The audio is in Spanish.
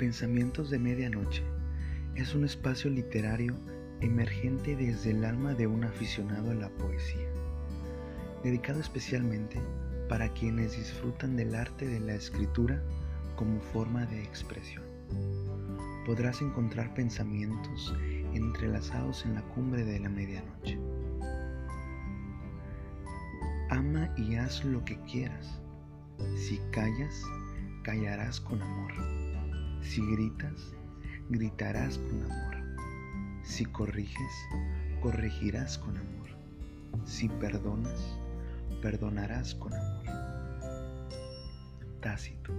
Pensamientos de Medianoche es un espacio literario emergente desde el alma de un aficionado a la poesía, dedicado especialmente para quienes disfrutan del arte de la escritura como forma de expresión. Podrás encontrar pensamientos entrelazados en la cumbre de la medianoche. Ama y haz lo que quieras. Si callas, callarás con amor. Si gritas, gritarás con amor. Si corriges, corregirás con amor. Si perdonas, perdonarás con amor. Tácito.